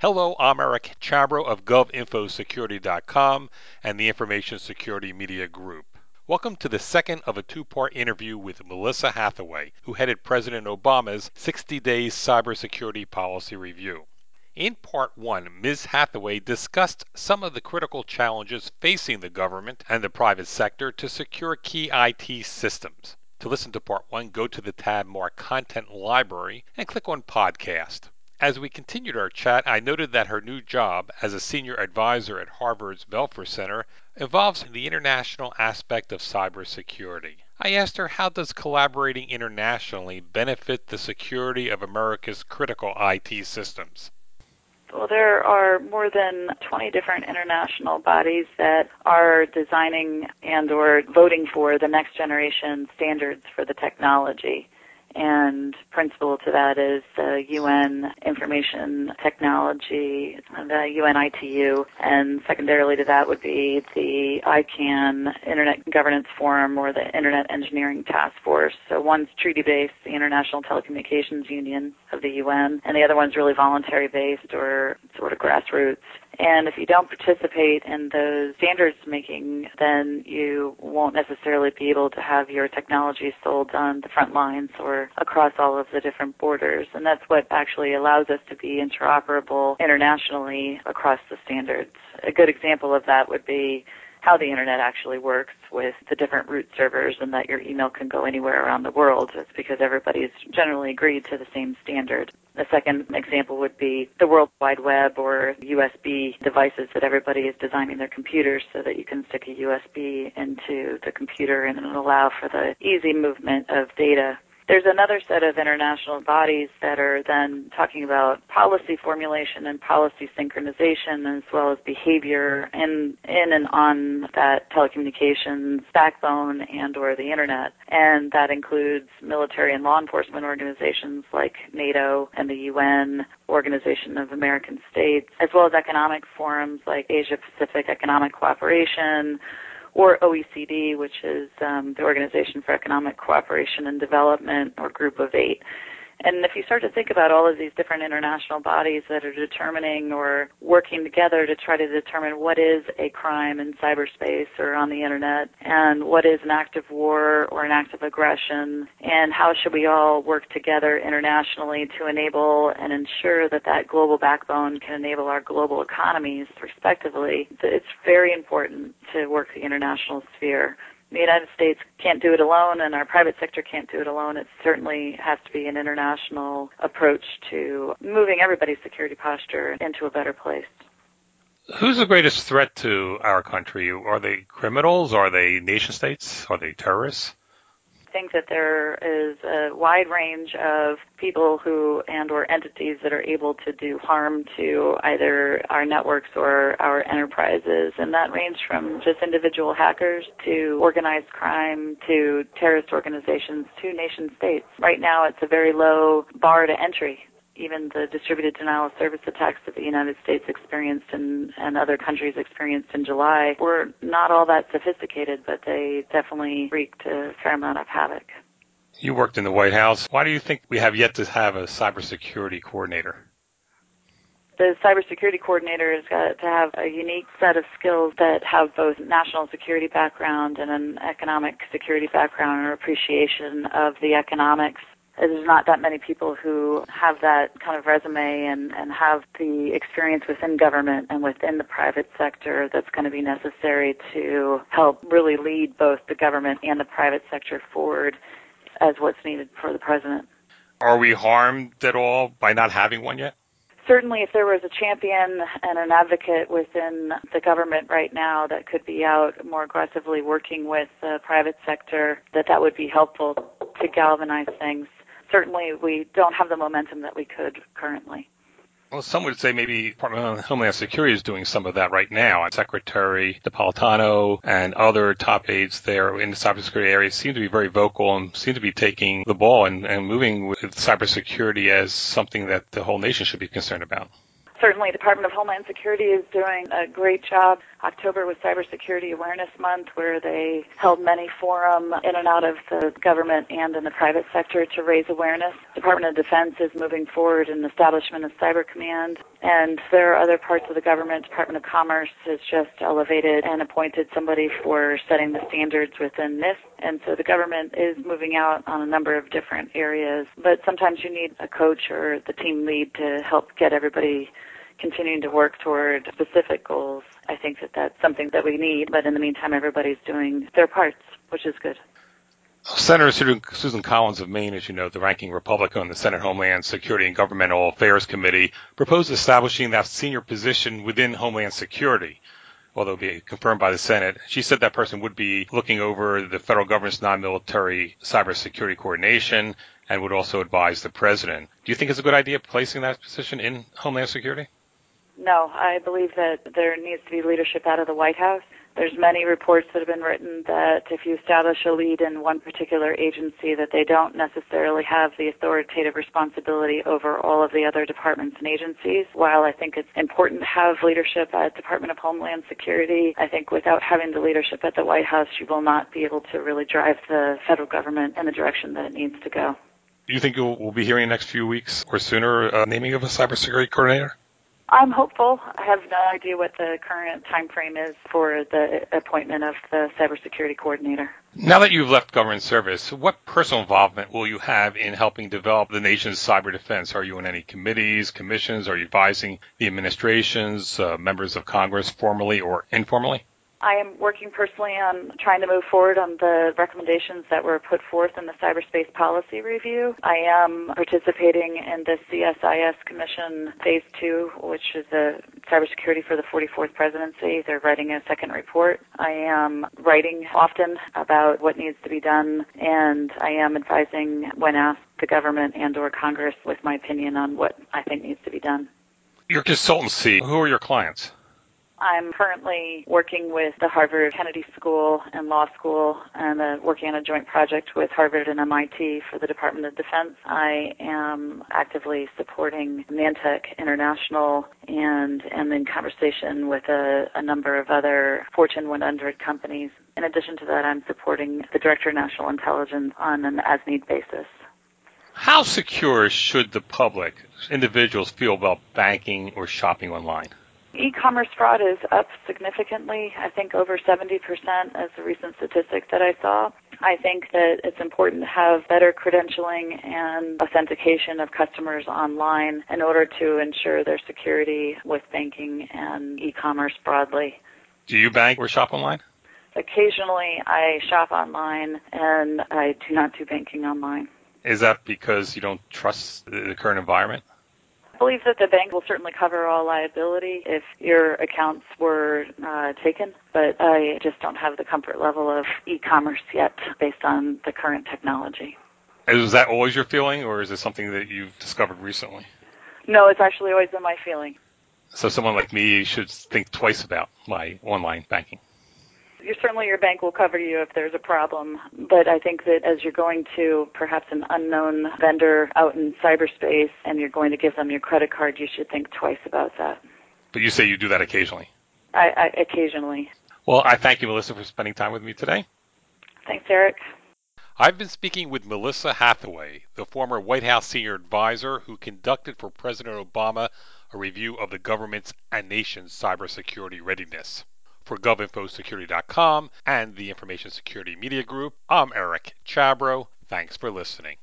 Hello, I'm Eric Chabrow of GovInfoSecurity.com and the Information Security Media Group. Welcome to the second of a two part interview with Melissa Hathaway, who headed President Obama's 60 Days Cybersecurity Policy Review. In part one, Ms. Hathaway discussed some of the critical challenges facing the government and the private sector to secure key IT systems. To listen to part one, go to the tab More Content Library and click on Podcast. As we continued our chat, I noted that her new job as a senior advisor at Harvard's Belfer Center involves the international aspect of cybersecurity. I asked her how does collaborating internationally benefit the security of America's critical IT systems? Well, there are more than 20 different international bodies that are designing and or voting for the next generation standards for the technology and principal to that is the UN Information Technology, the UN ITU, and secondarily to that would be the ICANN Internet Governance Forum or the Internet Engineering Task Force. So one's treaty-based, the International Telecommunications Union of the UN, and the other one's really voluntary-based or sort of grassroots. And if you don't participate in those standards making, then you won't necessarily be able to have your technology sold on the front lines or across all of the different borders. And that's what actually allows us to be interoperable internationally across the standards. A good example of that would be how the internet actually works with the different root servers and that your email can go anywhere around the world. It's because everybody's generally agreed to the same standard. The second example would be the World Wide Web or USB devices that everybody is designing their computers so that you can stick a USB into the computer and it'll allow for the easy movement of data there's another set of international bodies that are then talking about policy formulation and policy synchronization as well as behavior in, in and on that telecommunications backbone and or the internet. And that includes military and law enforcement organizations like NATO and the UN, Organization of American States, as well as economic forums like Asia Pacific Economic Cooperation, or OECD, which is um, the Organization for Economic Cooperation and Development, or Group of Eight. And if you start to think about all of these different international bodies that are determining or working together to try to determine what is a crime in cyberspace or on the internet and what is an act of war or an act of aggression and how should we all work together internationally to enable and ensure that that global backbone can enable our global economies respectively, it's very important to work the international sphere the United States can't do it alone and our private sector can't do it alone. It certainly has to be an international approach to moving everybody's security posture into a better place. Who's the greatest threat to our country? Are they criminals? Are they nation states? Are they terrorists? Think that there is a wide range of people who and or entities that are able to do harm to either our networks or our enterprises and that range from just individual hackers to organized crime to terrorist organizations to nation states. Right now it's a very low bar to entry even the distributed denial of service attacks that the United States experienced and, and other countries experienced in July were not all that sophisticated, but they definitely wreaked a fair amount of havoc. You worked in the White House. Why do you think we have yet to have a cybersecurity coordinator? the cybersecurity coordinator has got to have a unique set of skills that have both national security background and an economic security background or appreciation of the economics there's not that many people who have that kind of resume and, and have the experience within government and within the private sector that's going to be necessary to help really lead both the government and the private sector forward as what's needed for the president. Are we harmed at all by not having one yet? Certainly, if there was a champion and an advocate within the government right now that could be out more aggressively working with the private sector, that that would be helpful to galvanize things certainly we don't have the momentum that we could currently. Well, some would say maybe Department of Homeland Security is doing some of that right now. Secretary Napolitano and other top aides there in the cybersecurity area seem to be very vocal and seem to be taking the ball and, and moving with cybersecurity as something that the whole nation should be concerned about certainly Department of Homeland Security is doing a great job October was Cybersecurity Awareness Month, where they held many forums in and out of the government and in the private sector to raise awareness. Department of Defense is moving forward in the establishment of Cyber Command, and there are other parts of the government. Department of Commerce has just elevated and appointed somebody for setting the standards within NIST, and so the government is moving out on a number of different areas. But sometimes you need a coach or the team lead to help get everybody continuing to work toward specific goals. I think that that's something that we need, but in the meantime, everybody's doing their parts, which is good. Senator Susan Collins of Maine, as you know, the ranking Republican on the Senate Homeland Security and Governmental Affairs Committee, proposed establishing that senior position within Homeland Security, although be confirmed by the Senate. She said that person would be looking over the federal government's non-military cybersecurity coordination and would also advise the president. Do you think it's a good idea placing that position in Homeland Security? No, I believe that there needs to be leadership out of the White House. There's many reports that have been written that if you establish a lead in one particular agency that they don't necessarily have the authoritative responsibility over all of the other departments and agencies. While I think it's important to have leadership at Department of Homeland Security, I think without having the leadership at the White House, you will not be able to really drive the federal government in the direction that it needs to go. Do you think we'll be hearing in the next few weeks or sooner uh, naming of a cybersecurity coordinator? I'm hopeful. I have no idea what the current time frame is for the appointment of the cybersecurity coordinator. Now that you've left government service, what personal involvement will you have in helping develop the nation's cyber defense? Are you in any committees, commissions? Are you advising the administrations, uh, members of Congress, formally or informally? I am working personally on trying to move forward on the recommendations that were put forth in the cyberspace policy review. I am participating in the CSIS Commission Phase 2, which is the cybersecurity for the 44th presidency. They're writing a second report. I am writing often about what needs to be done, and I am advising when asked the government and or Congress with my opinion on what I think needs to be done. Your consultancy, who are your clients? I'm currently working with the Harvard Kennedy School and Law School and uh, working on a joint project with Harvard and MIT for the Department of Defense. I am actively supporting Mantech International and am in conversation with a, a number of other Fortune 100 companies. In addition to that, I'm supporting the Director of National Intelligence on an as-need basis. How secure should the public, individuals, feel about banking or shopping online? E-commerce fraud is up significantly. I think over 70% as the recent statistic that I saw. I think that it's important to have better credentialing and authentication of customers online in order to ensure their security with banking and e-commerce broadly. Do you bank or shop online? Occasionally I shop online and I do not do banking online. Is that because you don't trust the current environment? I believe that the bank will certainly cover all liability if your accounts were uh, taken, but I just don't have the comfort level of e-commerce yet based on the current technology. Is that always your feeling, or is it something that you've discovered recently? No, it's actually always been my feeling. So someone like me should think twice about my online banking certainly your bank will cover you if there's a problem. But I think that as you're going to perhaps an unknown vendor out in cyberspace and you're going to give them your credit card, you should think twice about that. But you say you do that occasionally. I, I occasionally. Well, I thank you, Melissa, for spending time with me today. Thanks, Eric. I've been speaking with Melissa Hathaway, the former White House senior advisor who conducted for President Obama a review of the government's and nation's cybersecurity readiness for govinfosecurity.com and the Information Security Media Group. I'm Eric Chabrow. Thanks for listening.